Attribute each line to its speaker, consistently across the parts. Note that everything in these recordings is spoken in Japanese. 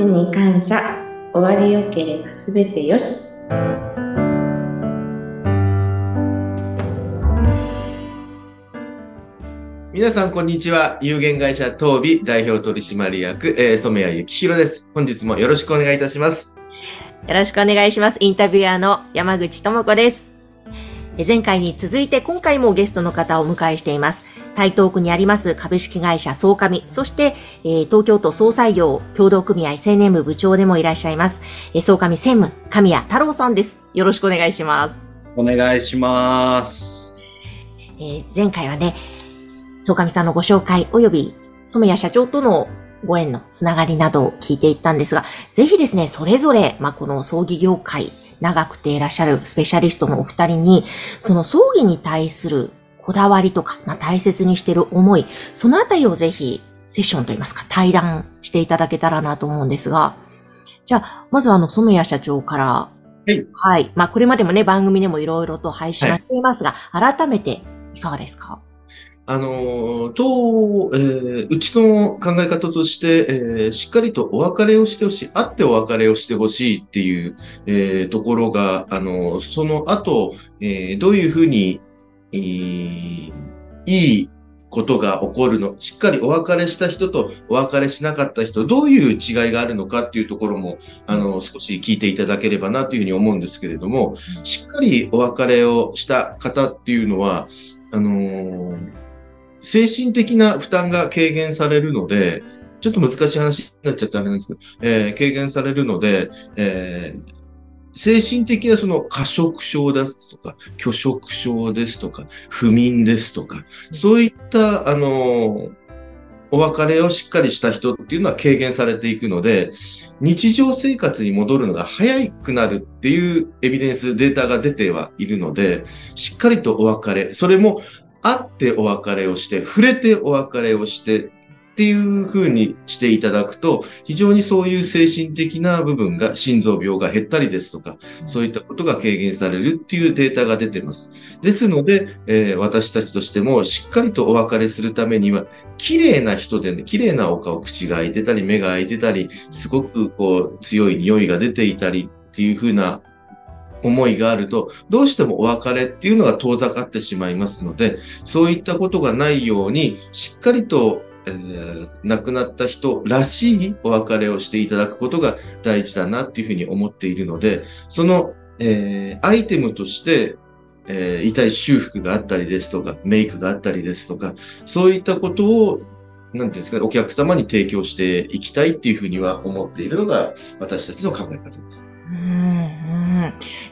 Speaker 1: ちに感謝終わりよければすべてよし
Speaker 2: 皆さん、こんにちは。有限会社東美代表取締役、えー、染谷幸宏です。本日もよろしくお願いいたします。
Speaker 3: よろしくお願いします。インタビュアーの山口智子です。前回に続いて今回もゲストの方をお迎えしています。台東区にあります株式会社総上、そして、えー、東京都総裁業協同組合青年部部長でもいらっしゃいます。えー、総上専務、神谷太郎さんです。よろしくお願いします。
Speaker 4: お願いします。
Speaker 3: えー、前回はね、総上さんのご紹介及び染谷社長とのご縁のつながりなどを聞いていったんですが、ぜひですね、それぞれ、まあ、この葬儀業界、長くていらっしゃるスペシャリストのお二人に、その葬儀に対するこだわりとか、まあ、大切にしている思い、そのあたりをぜひセッションといいますか、対談していただけたらなと思うんですが、じゃあ、まずはあの、染谷社長から、
Speaker 2: はい。
Speaker 3: はい。まあ、これまでもね、番組でもいろいろと配信はしていますが、はい、改めていかがですか？
Speaker 2: あの、と、えー、うちの考え方として、えー、しっかりとお別れをしてほしい、会ってお別れをしてほしいっていう、えー、ところが、あの、その後、えどういうふうに、えいいことが起こるの、しっかりお別れした人とお別れしなかった人、どういう違いがあるのかっていうところも、あの、少し聞いていただければなというふうに思うんですけれども、しっかりお別れをした方っていうのは、あの精神的な負担が軽減されるので、ちょっと難しい話になっちゃってあれなんですけど、えー、軽減されるので、えー、精神的なその過食症ですとか、拒食症ですとか、不眠ですとか、そういった、あのー、お別れをしっかりした人っていうのは軽減されていくので、日常生活に戻るのが早くなるっていうエビデンス、データが出てはいるので、しっかりとお別れ、それも会ってお別れをして、触れてお別れをして、っていう風にしていただくと、非常にそういう精神的な部分が、心臓病が減ったりですとか、そういったことが軽減されるっていうデータが出てます。ですので、えー、私たちとしてもしっかりとお別れするためには、綺麗な人でね、綺麗なお顔、口が開いてたり、目が開いてたり、すごくこう、強い匂いが出ていたりっていう風な思いがあると、どうしてもお別れっていうのが遠ざかってしまいますので、そういったことがないように、しっかりと、えー、亡くなった人らしいお別れをしていただくことが大事だなっていうふうに思っているので、その、えー、アイテムとして、えー、遺体修復があったりですとか、メイクがあったりですとか、そういったことをなんていうんですか、お客様に提供していきたいっていうふうには思っているのが私たちの考え方です。
Speaker 3: うんうん。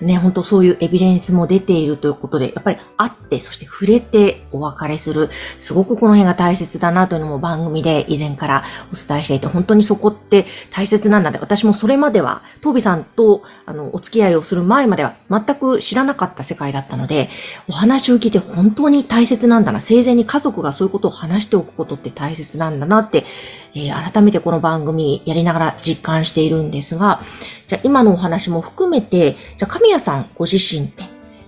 Speaker 3: ね、本当そういうエビデンスも出ているということで、やっぱり会って、そして触れてお別れする。すごくこの辺が大切だなというのも番組で以前からお伝えしていて、本当にそこって大切なんだね。私もそれまでは、トービさんとあのお付き合いをする前までは全く知らなかった世界だったので、お話を聞いて本当に大切なんだな。生前に家族がそういうことを話しておくことって大切なんだなって、えー、改めてこの番組やりながら実感しているんですが、じゃあ今のお話も含めて、じゃあ神谷さんご自身って、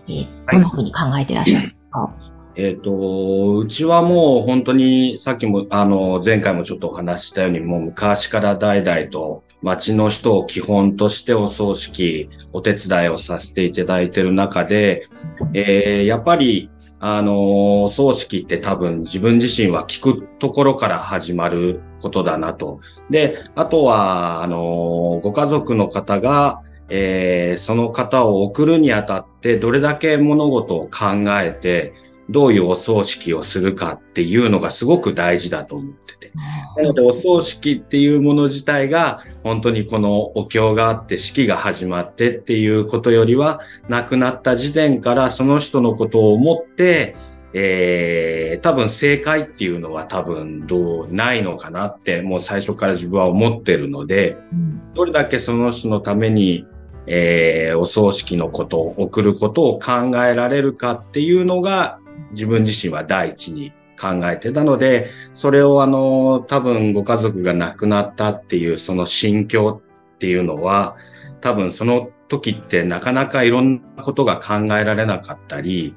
Speaker 3: えー、どんなふうに考えていらっしゃるか、はい
Speaker 4: えっ、ー、と、うちはもう本当にさっきも、あの、前回もちょっとお話ししたように、もう昔から代々と町の人を基本としてお葬式、お手伝いをさせていただいている中で、えー、やっぱり、あの、お葬式って多分自分自身は聞くところから始まることだなと。で、あとは、あの、ご家族の方が、えー、その方を送るにあたってどれだけ物事を考えて、どういうお葬式をするかっていうのがすごく大事だと思ってて。なのでお葬式っていうもの自体が本当にこのお経があって式が始まってっていうことよりは亡くなった時点からその人のことを思ってえー、多分正解っていうのは多分どうないのかなってもう最初から自分は思ってるので、うん、どれだけその人のためにえー、お葬式のことを送ることを考えられるかっていうのが自分自身は第一に考えてたので、それをあの、多分ご家族が亡くなったっていうその心境っていうのは、多分その時ってなかなかいろんなことが考えられなかったり、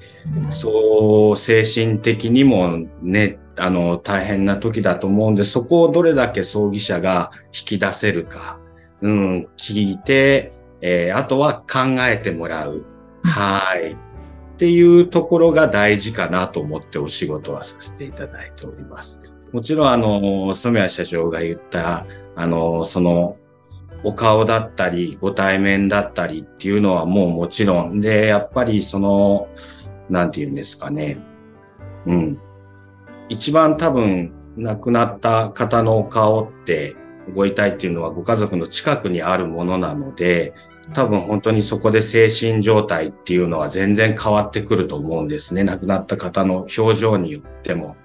Speaker 4: そう精神的にもね、あの、大変な時だと思うんで、そこをどれだけ葬儀社が引き出せるか。うん、聞いて、えーあとは考えてもらう。はい。っていうところが大事かなと思ってお仕事はさせていただいております。もちろん、あの、染谷社長が言った、あの、その、お顔だったり、ご対面だったりっていうのはもうもちろん。で、やっぱりその、なんて言うんですかね。うん。一番多分、亡くなった方のお顔って、ご遺体っていうのはご家族の近くにあるものなので、多分本当にそこで精神状態っていうのは全然変わってくると思うんですね。亡くなった方の表情によっても。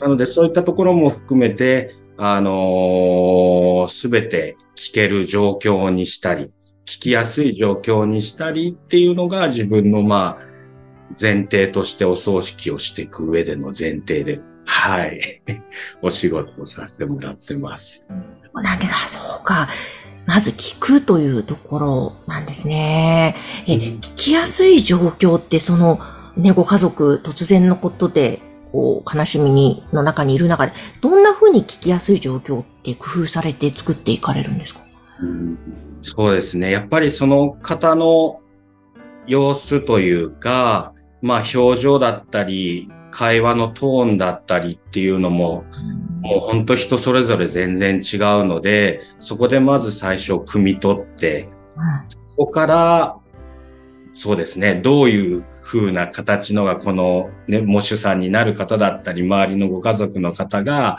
Speaker 4: なのでそういったところも含めて、あのすべて聞ける状況にしたり、聞きやすい状況にしたりっていうのが自分のまあ前提としてお葬式をしていく上での前提で、はい、お仕事をさせてもらってます。
Speaker 3: なんでだ、そうか。まず聞くというところなんですね。え、
Speaker 2: うん
Speaker 3: 聞きやすい状況って、その、ね、ご家族突然のことで、こう、悲しみに、の中にいる中で、どんな風に聞きやすい状況って工夫されて作っていかれるんですか？
Speaker 4: そうですね。やっぱりその方の様子というか、まあ表情だったり、会話のトーンだったりっていうのも、もう本当人それぞれ全然違うので、そこでまず最初汲み取って、そこから、そうですね、どういう風な形のがこのね、模主さんになる方だったり、周りのご家族の方が、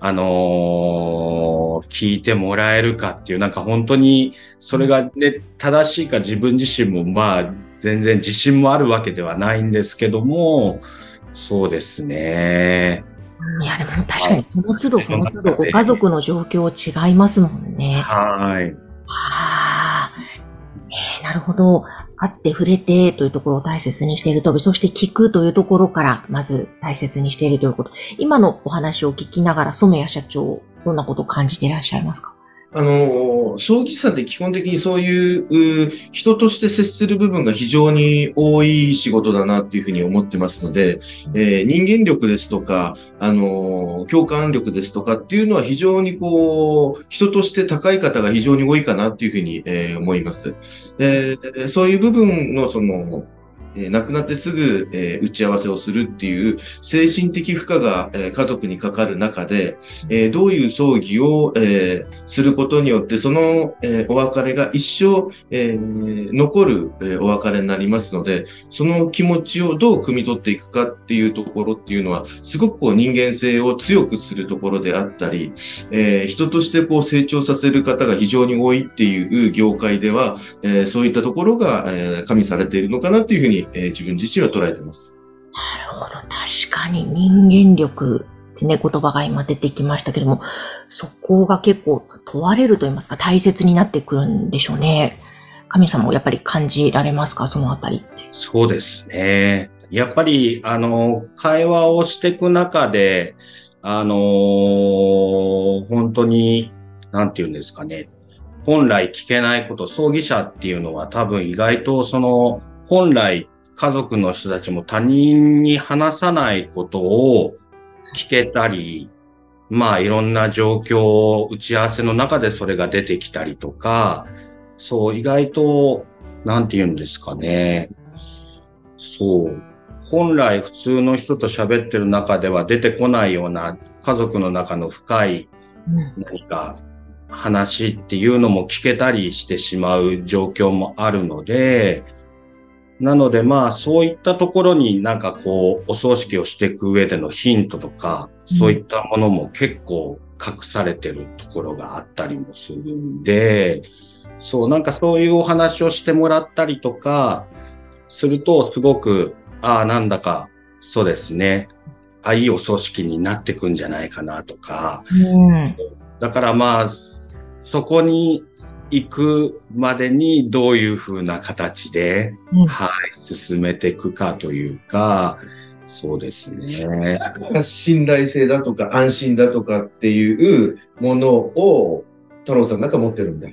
Speaker 4: あのー聞いてもらえるかっていう、なんか本当に、それがね、正しいか自分自身もまあ、全然自信もあるわけではないんですけども、そうですね。
Speaker 3: いや、でも確かにその都度その都度ご家族の状況違いますもんね。
Speaker 4: はい。
Speaker 3: はあ。えーなるほど。会って触れてというところを大切にしているとび、そして聞くというところから、まず大切にしているということ。今のお話を聞きながら、染谷社長、どんなことを感じていらっしゃいますか？
Speaker 2: あの、葬儀社って基本的にそういうう人として接する部分が非常に多い仕事だなっていうふうに思ってますので、えー人間力ですとか、あの、共感力ですとかっていうのは非常にこう、人として高い方が非常に多いかなっていうふうに、えー思います。えーそういう部分のその、えー亡くなってすぐ、え打ち合わせをするっていう精神的負荷が、え家族にかかる中で、えどういう葬儀を、えすることによって、その、えお別れが一生、え残る、えお別れになりますので、その気持ちをどう汲み取っていくかっていうところっていうのは、すごくこう人間性を強くするところであったり、え人としてこう成長させる方が非常に多いっていう業界では、えそういったところが、え加味されているのかなっていうふうに、えー自分自身は捉えています。
Speaker 3: なるほど。確かに人間力ってね、言葉が今出てきましたけども、そこが結構問われると言いますか、大切になってくるんでしょうね。神様をやっぱり感じられますかそのあたりって。
Speaker 4: そうですね。やっぱり、あの、会話をしていく中で、あの本当に、なんて言うんですかね。本来聞けないこと、葬儀者っていうのは多分意外とその、本来家族の人たちも他人に話さないことを聞けたり、まあいろんな状況、打ち合わせの中でそれが出てきたりとか、そう、意外と、なんて言うんですかね。そう。本来普通の人と喋ってる中では出てこないような家族の中の深い
Speaker 3: うん。
Speaker 4: 何か話っていうのも聞けたりしてしまう状況もあるので、なのでまあそういったところになんかこうお葬式をしていく上でのヒントとか、
Speaker 3: うん。
Speaker 4: そういったものも結構隠されてるところがあったりもするんで、そうなんかそういうお話をしてもらったりとかするとすごく、ああなんだかそうですね、あいいお葬式になってくんじゃないかなとか、
Speaker 3: うん。
Speaker 4: だからまあ、そこに行くまでにどういうふうな形で、
Speaker 3: うん
Speaker 4: はい、進めていくかというか、そうですね。
Speaker 2: 信頼性だとか安心だとかっていうものを太郎さんなんか持ってるんだ。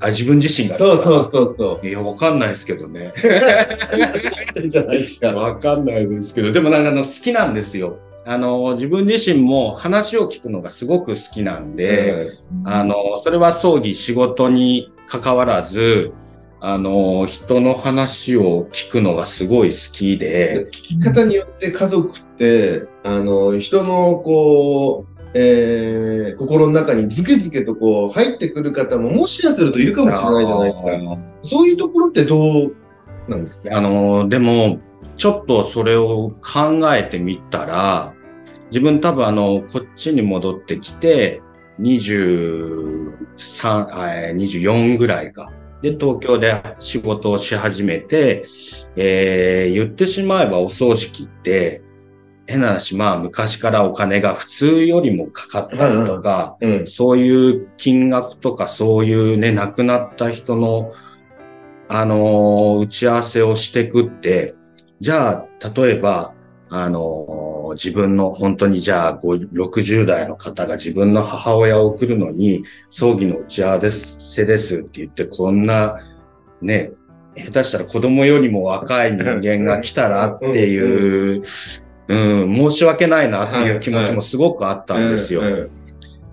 Speaker 4: あ自分自身が。
Speaker 2: そうそうそうそ
Speaker 4: いや、わかんないですけどね。
Speaker 2: う。じゃないですか。
Speaker 4: わかんないですけど、でもなんかあの好きなんですよ。あの、自分自身も話を聞くのがすごく好きなんで、あの、それは葬儀、仕事に関わらず、あの、人の話を聞くのがすごい好きで、
Speaker 2: 聞き方によって家族って、あの、人のこう、えー、心の中にズケズケとこう入ってくる方ももしやするといるかもしれないじゃないですか。そういうところってどうなんですか？
Speaker 4: あの、でも、ちょっとそれを考えてみたら、自分多分あの、こっちに戻ってきて、23、えー24ぐらいか。で、東京で仕事をし始めて、えー言ってしまえばお葬式って、変な話、まあ昔からお金が普通よりもかかったりとか、
Speaker 2: うん。
Speaker 4: そういう金額とかそういうね、亡くなった人の、あのー打ち合わせをしていくって、じゃあ、例えば、あのー自分の本当にじゃあ、5 60代の方が自分の母親を送るのに、葬儀の打ち合わせですって言って、こんな、ね、下手したら子供よりも若い人間が来たらっていう、うん、申し訳ないなっていう気持ちもすごくあったんですよ。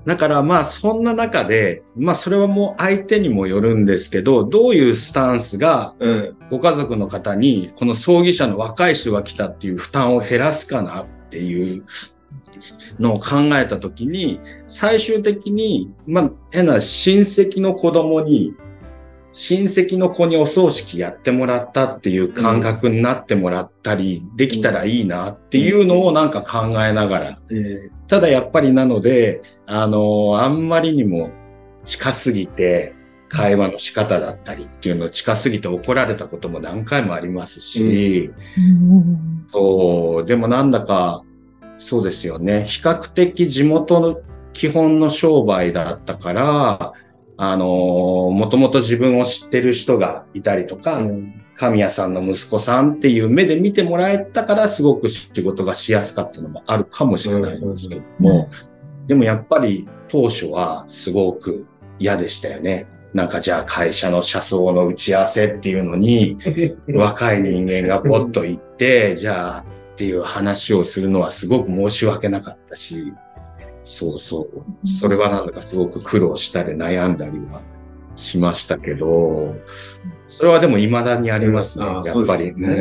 Speaker 2: うん
Speaker 4: だからまあそんな中で、まあそれはもう相手にもよるんですけど、どういうスタンスが
Speaker 2: うん。
Speaker 4: ご家族の方にこの葬儀者の若い人が来たっていう負担を減らすかなっていうのを考えたときに、最終的に、まあ変な親戚の子供に、親戚の子にお葬式やってもらったっていう感覚になってもらったり、できたらいいなっていうのをなんか考えながら。
Speaker 2: うん。
Speaker 4: ただやっぱりなので、あのあんまりにも近すぎて、会話の仕方だったりっていうのを近すぎて怒られたことも何回もありますし、そう、でもなんだか、そうですよね。比較的地元の基本の商売だったから、あのもともと自分を知ってる人がいたりとか、神谷さんの息子さんっていう目で見てもらえたから、すごく仕事がしやすかったのもあるかもしれないんですけども、でもやっぱり当初はすごく嫌でしたよね。なんかじゃあ会社の車窓の打ち合わせっていうのに、若い人間がポッと行って、じゃあっていう話をするのはすごく申し訳なかったし、そうそう。それはなんだかすごく苦労したり悩んだりはしましたけど、それはでも未だにありますね、やっぱり。
Speaker 3: な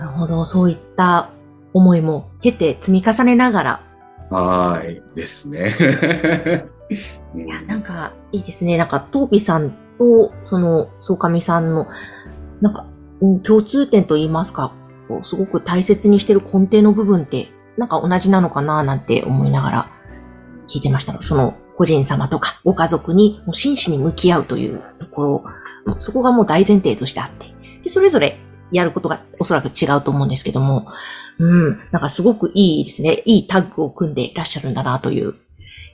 Speaker 3: るほど。そういった思いも経て積み重ねながら。
Speaker 4: はーい。ですね。
Speaker 3: いや、なんか、いいですね。なんか、トーピさんと、その、ソカミさんの、なんか、うん共通点と言いますか、すごく大切にしてる根底の部分って、なんか同じなのかななんて思いながら聞いてましたの。その、個人様とかご家族にもう真摯に向き合うというところ、もうそこがもう大前提としてあって、で、それぞれやることがおそらく違うと思うんですけども、うん、なんかすごくいいですね。いいタッグを組んでいらっしゃるんだなという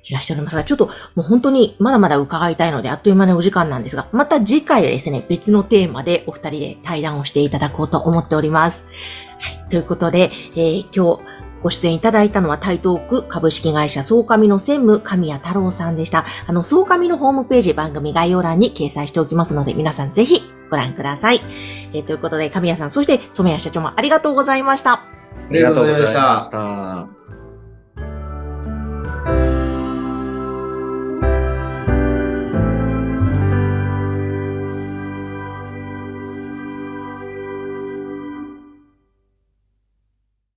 Speaker 3: 気がしておりますが、ちょっともう本当にまだまだ伺いたいので、あっという間にお時間なんですが、また次回はですね、別のテーマでお二人で対談をしていただこうと思っております。はい。ということで、えー今日ご出演いただいたのは台東区株式会社総上の専務神谷太郎さんでした。あの、総上のホームページ番組概要欄に掲載しておきますので、皆さんぜひご覧ください。えーということで、神谷さん、そして染谷社長もありがとうございました。
Speaker 2: ありがとうございました。
Speaker 4: た。